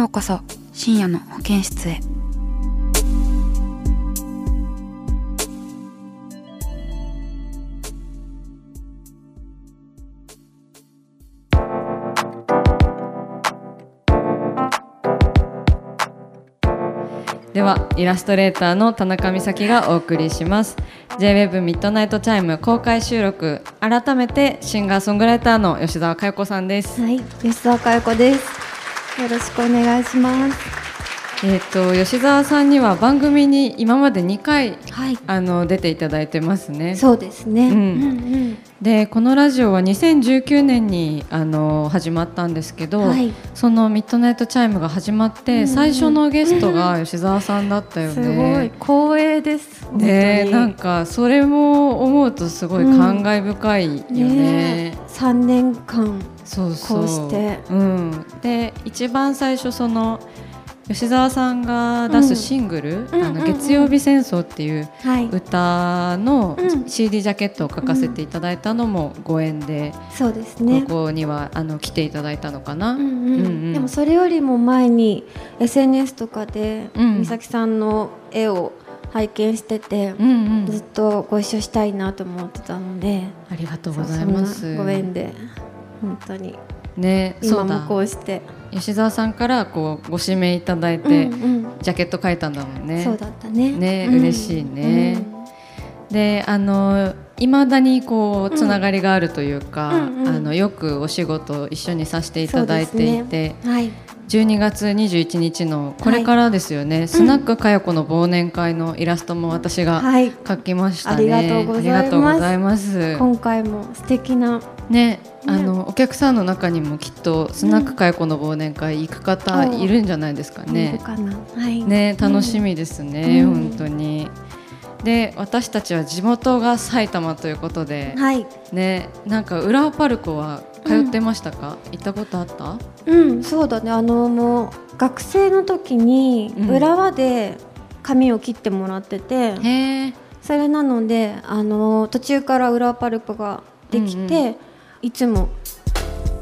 ようこそ深夜の保健室へ。ではイラストレーターのたなかみさきがお送りします。J-WAVE ミッドナイトチャイム公開収録。改めてシンガーソングライターの吉澤嘉代子さんです。はい、吉澤嘉代子です。よろしくお願いします。えっ、と吉澤さんには番組に今まで2回はい、あの出ていただいてますねそうですね。うんうんでこのラジオは2019年にあの始まったんですけど、はい。そのミッドナイトチャイムが始まって、うん最初のゲストが吉澤さんだったよね。すごい。光栄です。でなんかそれも思うとすごい感慨深いよね。ね三年間そうそうして。うん、で一番最初その吉澤さんが出すシングル「あの月曜日戦争」っていうはい、歌のうん。CD ジャケットを書かせていただいたのもご縁で、そうですね。ここにはあの来ていただいたのかな？でもそれよりも前に SNS とかでうん。美咲さんの絵を拝見してて、うんうん、ずっとご一緒したいなと思ってたので、ありがとうございます。ご縁で本当にね、そうだ。今もこうして、吉澤さんからこうご指名いただいて、うんうん。ジャケット書いたんだもんね。そうだったね。ねうん。嬉しいね。であの未だにこうつながりがあるというか、うん。うんあのよくお仕事を一緒にさせていただいていて、うんはい、12月21日のこれからですよね、スナックかよこの忘年会のイラストも私がはい、描きましたね。ありがとうございありがとうございます。今回も素敵なね、あのお客さんの中にもきっとスナックかよこの忘年会行く方いるんじゃないですかね。はい、ね楽しみですね、うん。本当に。で私たちは地元が埼玉ということで、はい、ねなんか浦和パルコは通ってましたか、行ったことあった？うん、そうだね、あのもう学生の時にうん。浦和で髪を切ってもらってて、へえそれなのであの途中から浦和パルコができて、うんいつも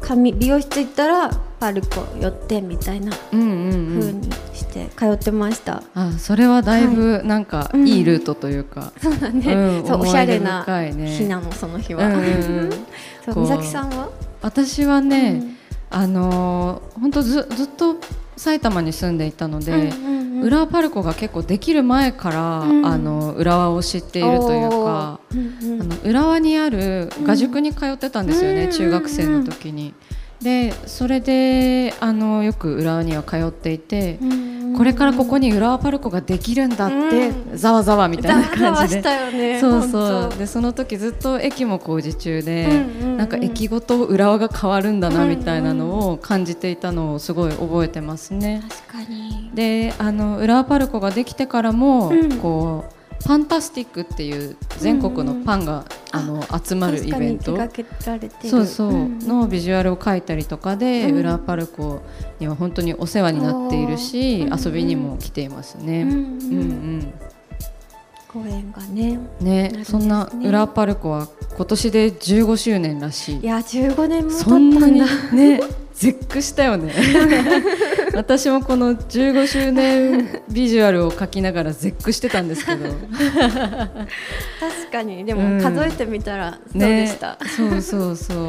髪美容室行ったらパルコ寄ってみたいなうんうにして通ってました。あそれはだいぶなんかうん。いいルートというか、そうだね、うんそうおしゃれな日なのその日は。うん そう美咲さんは？私はね、うん。あのー本当ずずっと埼玉に住んでいたので、うんうんうん浦和パルコが結構できる前から、うん。あの浦和を知っているというか、うんうん。あの浦和にある画塾に通ってたんですよね、うん中学生の時に。でそれであのよく浦和には通っていて、これからここに浦和パルコができるんだって、うんざわざわみたいな 感じで。したよね。そうそうでその時ずっと駅も工事中で、うんうんうんなんか駅ごと浦和が変わるんだなうんみたいなのを感じていたのをすごい覚えてますね。確かに。であの浦和パルコができてからも、うんこうファンタスティックっていう全国のパンが、あの集まるイベント。そうそう、んのビジュアルを描いたりとかで、うん。浦和パルコには本当にお世話になっているし、おー。遊びにも来ていますね。うんうん。うんうん。公演がね。ねね。そんな浦和パルコは今年で15周年らしい。いや15年も経ったそんなに。ね 絶句したよね。私もこの15周年ビジュアルを描きながら絶句してたんですけど。確かに。でうんも数えてみたらそうでした、そうそうそう。う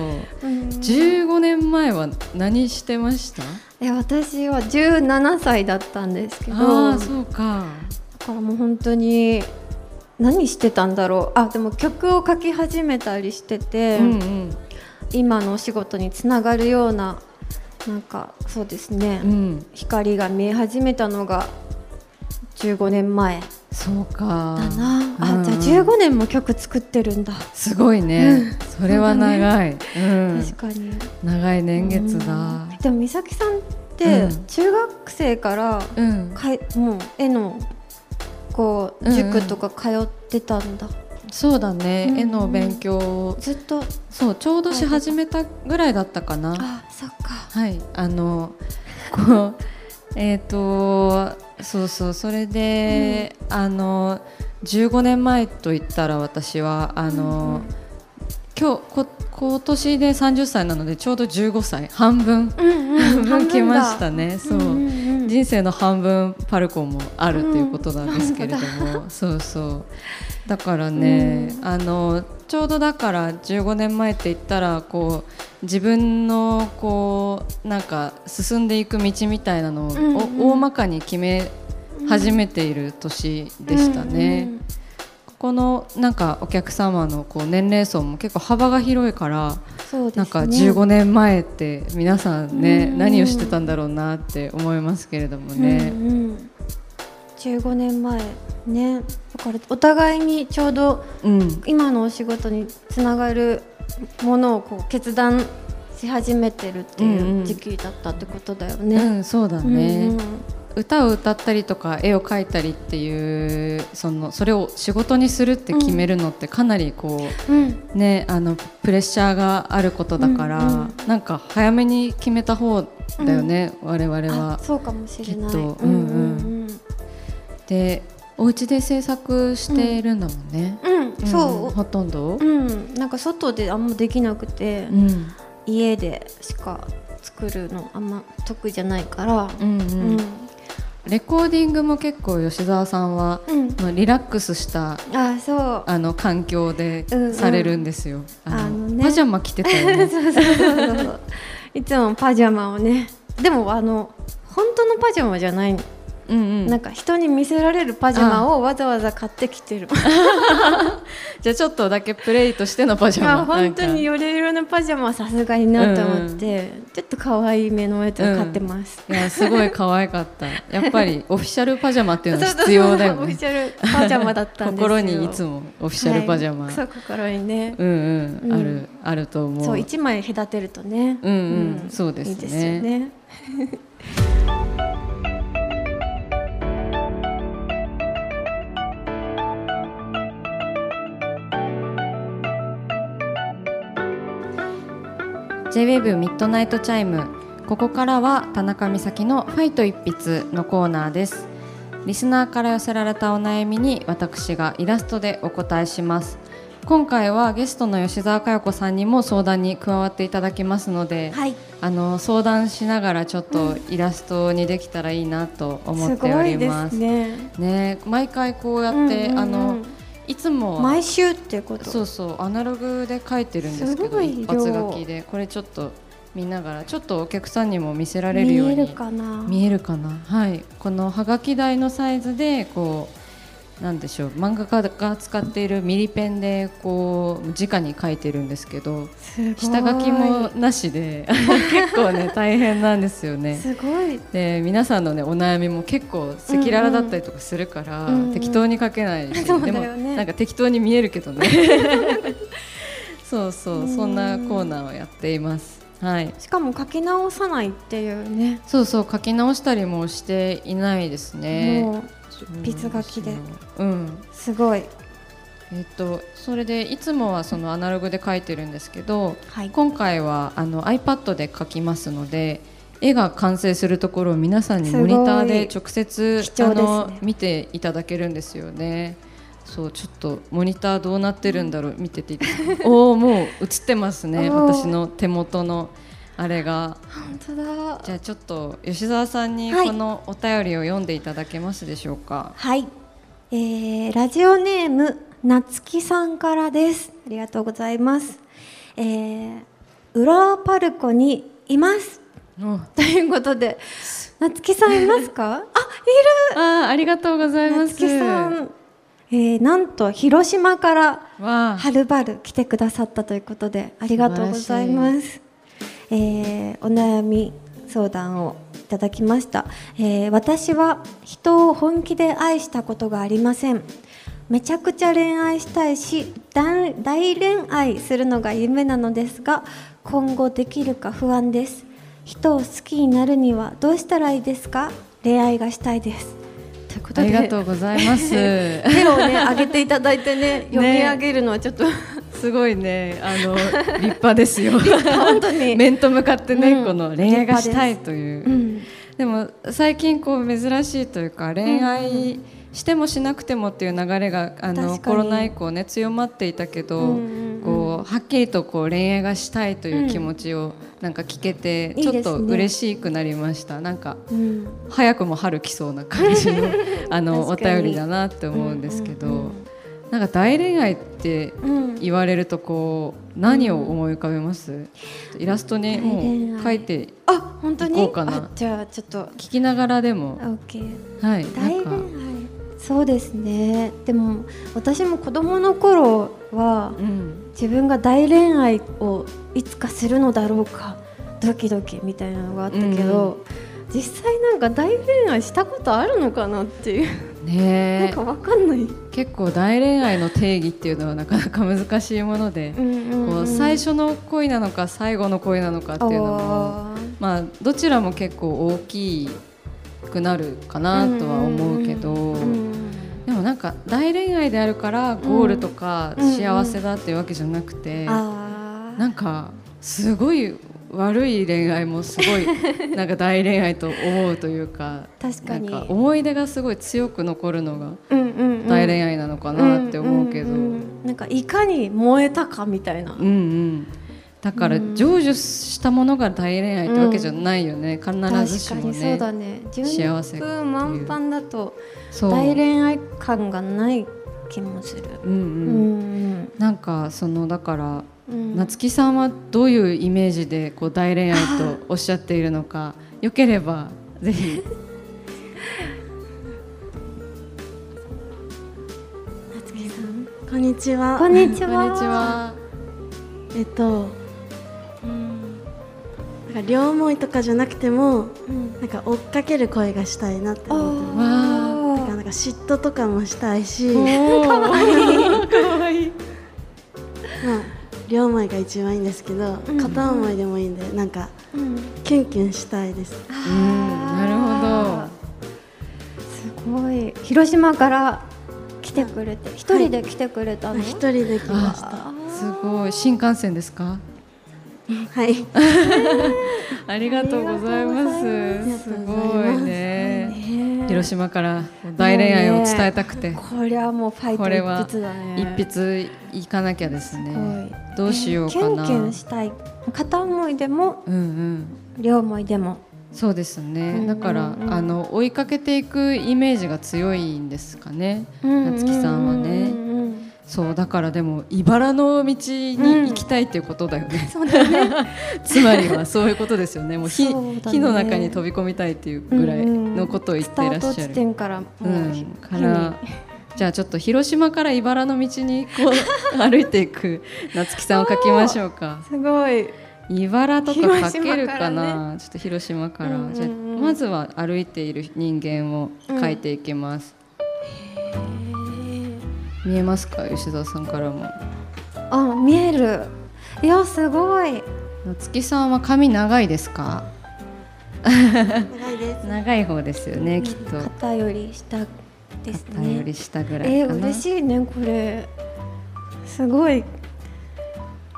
ん。15年前は何してました？え私は17歳だったんですけど。あそうか。からもう本当に何してたんだろう。あでも曲を書き始めたりしてて、うんうん。今のお仕事につながるようななんかそうですね、うん。光が見え始めたのが15年前。そうか。だな、あうん。じゃあ15年も曲作ってるんだ、すごいね、それは長い、うん、確かに。長い年月だ。うん。でも美咲さんってうん。中学生からうん。かいもう絵のこううん。うん塾とか通ってたんだ、そうだね、うん。絵の勉強。ずっと。そうちょうどし始めたぐらいだったかな。あそっかはいあのこうえっ、とそうそうそれで、あの15年前と言ったら私はあの、今日こ今年で30歳なのでちょうど15歳半分うんうん。半分来ましたねねそう、んんうん人生の半分パルコもあるっていうことなんですけれども、そうそう。だからね、あのちょうどだから15年前って言ったらこう自分のこうなんか進んでいく道みたいなのを、大まかに決め始めている年でしたね。うんここのなんかお客様のこう年齢層も結構幅が広いから、ね。なんか15年前って皆さんね、うん。何をしてたんだろうなって思いますけれどもね。うんうん、15年前ねだからお互いにちょうどうん、今のお仕事につながるものをこう決断し始めてるってうんうん。いう時期だったってことだようね。ん、そうだね、うんうん歌を歌ったりとか絵を描いたりっていうそのそれを仕事にするって決めるのってかなりこうん。う、ねあのプレッシャーがあることだから、うんうんなんか早めに決めた方だよね、我々あは。そうかもしれない。きっと。うんうんでお家で制作しているんだもんね。うん。うん。ん。そほとんど？う、、うん、なんか外であんまできなくて、うん。家でしか作るのあんま得意じゃないから。うんううんんレコーディングも結構吉澤さんは、うん。まあリラックスしたあそう。あの環境でされるんですよ。あのあのね。パジャマ着てたよね。そうそうそうそう。いつもパジャマをね。でもあの本当のパジャマじゃない、うんうん。なんか人に見せられるパジャマをわざわざ買ってきてる。じゃあちょっとだけプレイとしてのパジャマ。まあ本当により色のパジャマはさすがになと思って、ちょっと可愛い目のやつを買ってます、いやすごい可愛かった。やっぱりオフィシャルパジャマっていうのは必要だよね。オフィ。シャルパジャマだったんですよ心にいつもオフィシャルパジャマ。はいそう心にね、うんうん、うん。あるあると思う。そう一枚隔てるとね。うんうん。そうですね。いいですよね「J-WAVE ミッドナイトチャイム」ここからはたなかみさきの「ファイト一筆」のコーナーです。リスナーから寄せられたお悩みに私がイラストでお答えします。今回はゲストの吉澤嘉代子さんにも相談に加わっていただきますので、はい。あの相談しながらちょっとイラストにできたらいいなと思すっております。す。ね。ね毎回こうやって、うんうんうん。あのいつもは。毎週ってこと？そうそう。アナログで書いてるんですけど一発書きで。これちょっと見ながらちょっとお客さんにも見せられるように。見えるかな？見えるかな？はい。このはがき台のサイズでこうなんでしょう漫画家が使っているミリペンでこう直に書いてるんですけど下書きもなしで 結構ね大変なんですよね。すごい。で皆さんのねお悩みも結構赤裸々だったりとかするから、うんうん適当に書けない。し、そうだでよね。もなんか適当に見えるけどね。そうそう、うん。そんなコーナーをやっています。はい。しかも書き直さないっていうね。そうそう書き直したりもしていないですね。もう筆書きで。うん。すごい。えっとそれでいつもはそのアナログで書いてるんですけどはい。今回はあの iPad で描きますので絵が完成するところを皆さんにモニターで直接ね。あの見ていただけるんですよね。そうちょっとモニターどうなってるんだろう見てて おおもう映ってますね。私の手元のあれが。本当だ。じゃあちょっと吉澤さんにはいこのお便りを読んでいただけますでしょうか。はい、えー、ラジオネームなつきさんからです。ありがとうございます。えー、裏パルコにいます。お。ということでなつきさんいますか？あいる。あーありがとうございます。なつきさん。えー、なんと広島からはるばる来てくださったということでありがとうございます。えーお悩み相談をいただきました、えー私は人を本気で愛したことがありません。めちゃくちゃ恋愛したいし大大恋愛するのが夢なのですが今後できるか不安です。人を好きになるにはどうしたらいいですか？恋愛がしたいです。ということで。ありがとうございます。手をね上げていただいてね読み上げるのはちょっと、すごいねあの立派ですよ。本当に、面と向かってね、うん。この恋愛がしたいという、うん、でも最近こう珍しいというか恋愛してもしなくてもっていう流れがあのコロナ以降ね強まっていたけど、うんうんうん。こうはっきりとこう恋愛がしたいという気持ちをなんか聞けて、いいですね。ちょっと嬉しくなりました。なんかうん。早くも春来そうな感じの あのお便りだなって思うんですけど、うんうんなんか大恋愛ってうん。言われるとこう何を思い浮かべます、イラストにも書いてあ本当に？行こうかな。あじゃあちょっと。聞きながらでも、はい、大恋愛。そうですね。でも私も子供の頃はうん、自分が大恋愛をいつかするのだろうかドキドキみたいなのがあったけど、実際なんか大恋愛したことあるのかなっていう、なんねかわかんない、え結構大恋愛の定義っていうのはなかなか難しいもので、こう最初の恋なのか最後の恋なのかっていうのもあまあどちらも結構大きくなるかなとは思うけど、でもなんか大恋愛であるからゴールとかうん。幸せだっていうわけじゃなくて、なんかすごい悪い恋愛もすごい なんか大恋愛と思うというか確かに。思い出がすごい強く残るのがうんうんうん。大恋愛なのかなって思うけど、んんうんなんかいかに燃えたかみたいな、うんうん。だからうん。成就したものが大恋愛ってわけじゃないよね、必ずしも確かにそうねだね。幸せ満帆だと大恋愛感がない気もする。うんうんうん。なんかそのだからうん。夏木さんはどういうイメージでこう大恋愛とおっしゃっているのか よければぜひ。夏木さんこんにちは。こんにちは。えっと、なんか両思いとかじゃなくても、うん。なんか追っかける恋がしたいなって思ってます。なんか嫉妬とかもしたいし、両思いが一番いいんですけど、うん。片思いでもいいんで、なんかうん。キュンキュンしたいです。うんなるほど。すごい。広島から来てくれて一人で来てくれたの、一人で来ました。あすごい。新幹線ですか？はい。ありがとうございます。すございますごいね広島から大恋愛を伝えたくて。これはもうファイト一筆だね。一筆いかなきゃですね。はい。どうしようかな。キュンキュンしたい。片思いでもうんうん。両思いでも。そうですね、だからあの追いかけていくイメージが強いんですかね。夏木さんはねそうだからでも茨の道に行きたいっていうことだよね、そうだね。つまりはそういうことですよね。もう火ね。火の中に飛び込みたいっていうぐらいのことを言っていらっしゃスタート地る、点からもう、うん、からじゃあちょっと広島から茨の道にこう歩いていく夏木さんを書きましょうか。すごい。茨とか書けるかな、ちょっと広島から、うんうん。うんじゃあまずは歩いている人間を書いていきます、見えますか吉澤さんからも。あ見える。いやすごい。夏木さんは髪長いですか？長いです。長い方ですよねきっと。肩より下ですね。肩より下ぐらいかな、えー、嬉しいねこれ。すごい。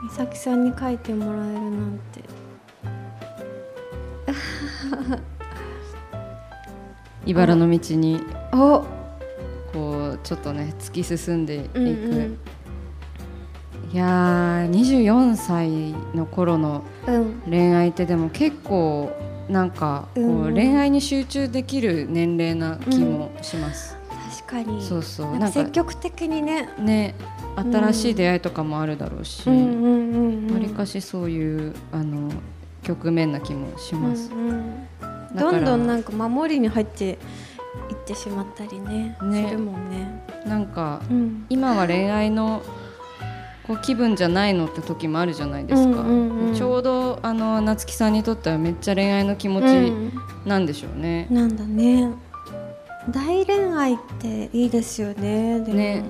美咲さんに書いてもらえるなんて。茨の道に。おこうちょっとね突き進んでいく、うんうん。いやー24歳の頃のうん。恋愛ってでも結構なんかこうんううん。恋愛に集中できる年齢な気もします、確かに。そうそう。なんかか積極的にね。ね新しい出会いとかもあるだろうし、うん。うんうんうんわりかしそういうあの局面な気もします、うんうんどんどんなんか守りに入っていってしまったりね。ね。するもんね。なんかうん。今は恋愛のこう気分じゃないのって時もあるじゃないですか、うんうんうんちょうどあの夏木さんにとってはめっちゃ恋愛の気持うちん。なんでしょうね、なんだね。大恋愛っていいですよね。ね。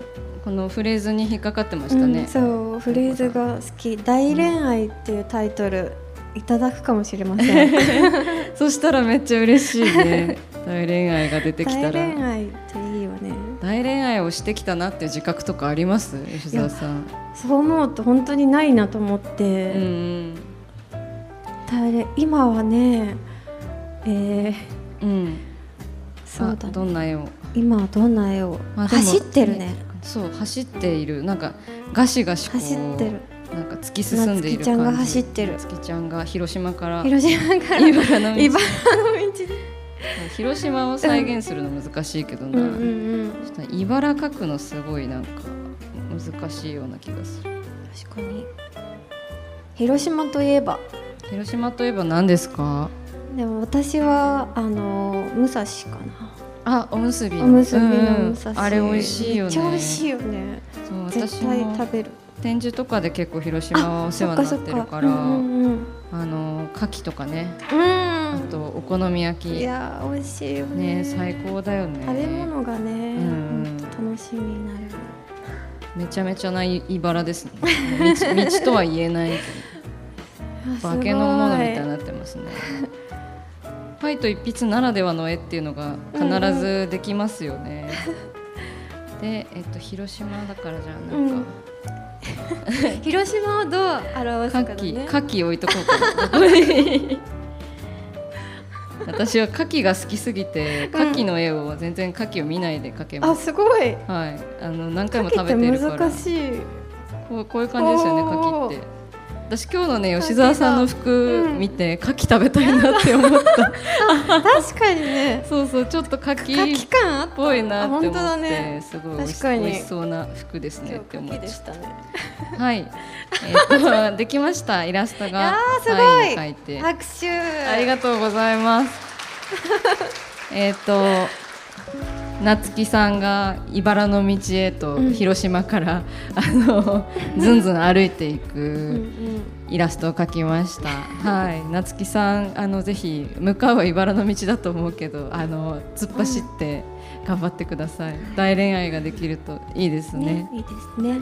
このフレーズに引っかかってましたね、うん、そう。フレーズが好き「大恋愛」っていうタイトルいただくかもしれません。そしたらめっちゃ嬉しいね大恋愛が出てきた大ら恋愛っていいよね。大恋愛をしてきたなっていう自覚とかあります？吉澤さん。そう思うと本当にないなと思っうんうて、ん。大恋今はねえー、うん。そうだあどねんな絵を？今はどんな絵を、まあ走ってるね。そう走っている。なんかガシガシ走ってる。なんか突き進んでいる感じ。ちゃんが走ってる。夏希ちゃんが広島から広島から 茨の道で 広島を再現するの難しいけどな、うんうんうん。ちょっと茨描くのすごいなんか難しいような気がする。確かに。広島といえば。広島といえば何ですか？でも私はあの武蔵かあおむすび。なおむすびのうん。武蔵、あれ美味しいよね。めっちゃ美味しいよね。そう絶私対も食べる。展示とかで結構広島はお世話になってるから。うんうんあの牡蠣とかね。うんあとお好み焼いきやー美味しいよね。ね最高だよね。食べ物がね、ん。ほんと楽しみになる。めちゃめちゃない茨ですね。道 道とは言えない。化けのものみたいになってますね。ファイト一筆ならではの絵っていうのが必ずできますよね、で、えっと、広島だからじゃあなんか、広島をどう表すかだね。牡蠣置いとこうかな私は牡蠣が好きすぎて牡蠣の絵を全然牡蠣を見ないで描けあます、すごい。はい。あの何回も食べてるから。難しい。こうこういう感じですよね牡蠣って私今日のね吉澤さんの服うん。見て牡蠣食べたいなって思った。確かにね。そうそうちょっと牡牡蠣蠣感あっぽいなって思って、ね。すごい美味しそうな服ですねって思っ牡蠣でしたね。はい、えーとできました。イラストがーすごい。拍手。ありがとうございます。えっと夏木さんが茨の道へとうん広島から、あの ずんずん歩いていく、うんうんイラストを描きました。はい、夏木さん、あのぜひ向かうは茨の道だと思うけど、あの突っ走って頑張ってください。大恋愛ができるといいですね。ねいいですね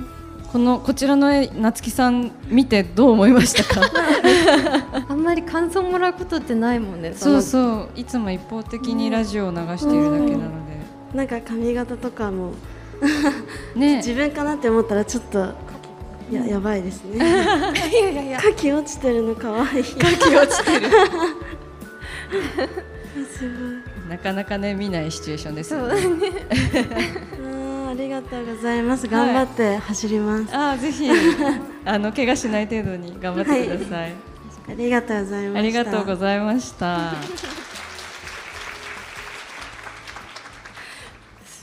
このこちらの絵、夏木さん見てどう思いましたか？あんまり感想もらうことってないもんねそううそう、いつも一方的にラジオを流しているだけなのなんか髪型とかもで。ね、自分かなって思ったらちょっといややばいですね。いやいやいや。牡蠣落ちてるの可愛い書き落ちてる。すなかなかね見ないシチュエーションですよね。ありがとうございます。頑張って走ります、あーぜひあの怪我しない程度に頑張ってください。ありがとうございました。ありがとうございました。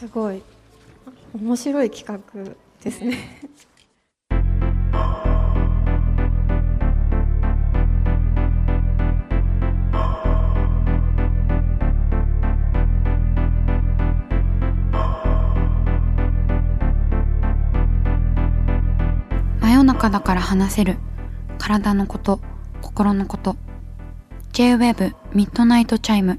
すごい。面白い企画ですね。真夜中だから話せる。体のこと心のこと。J-WAVE ミッドナイトチャイム。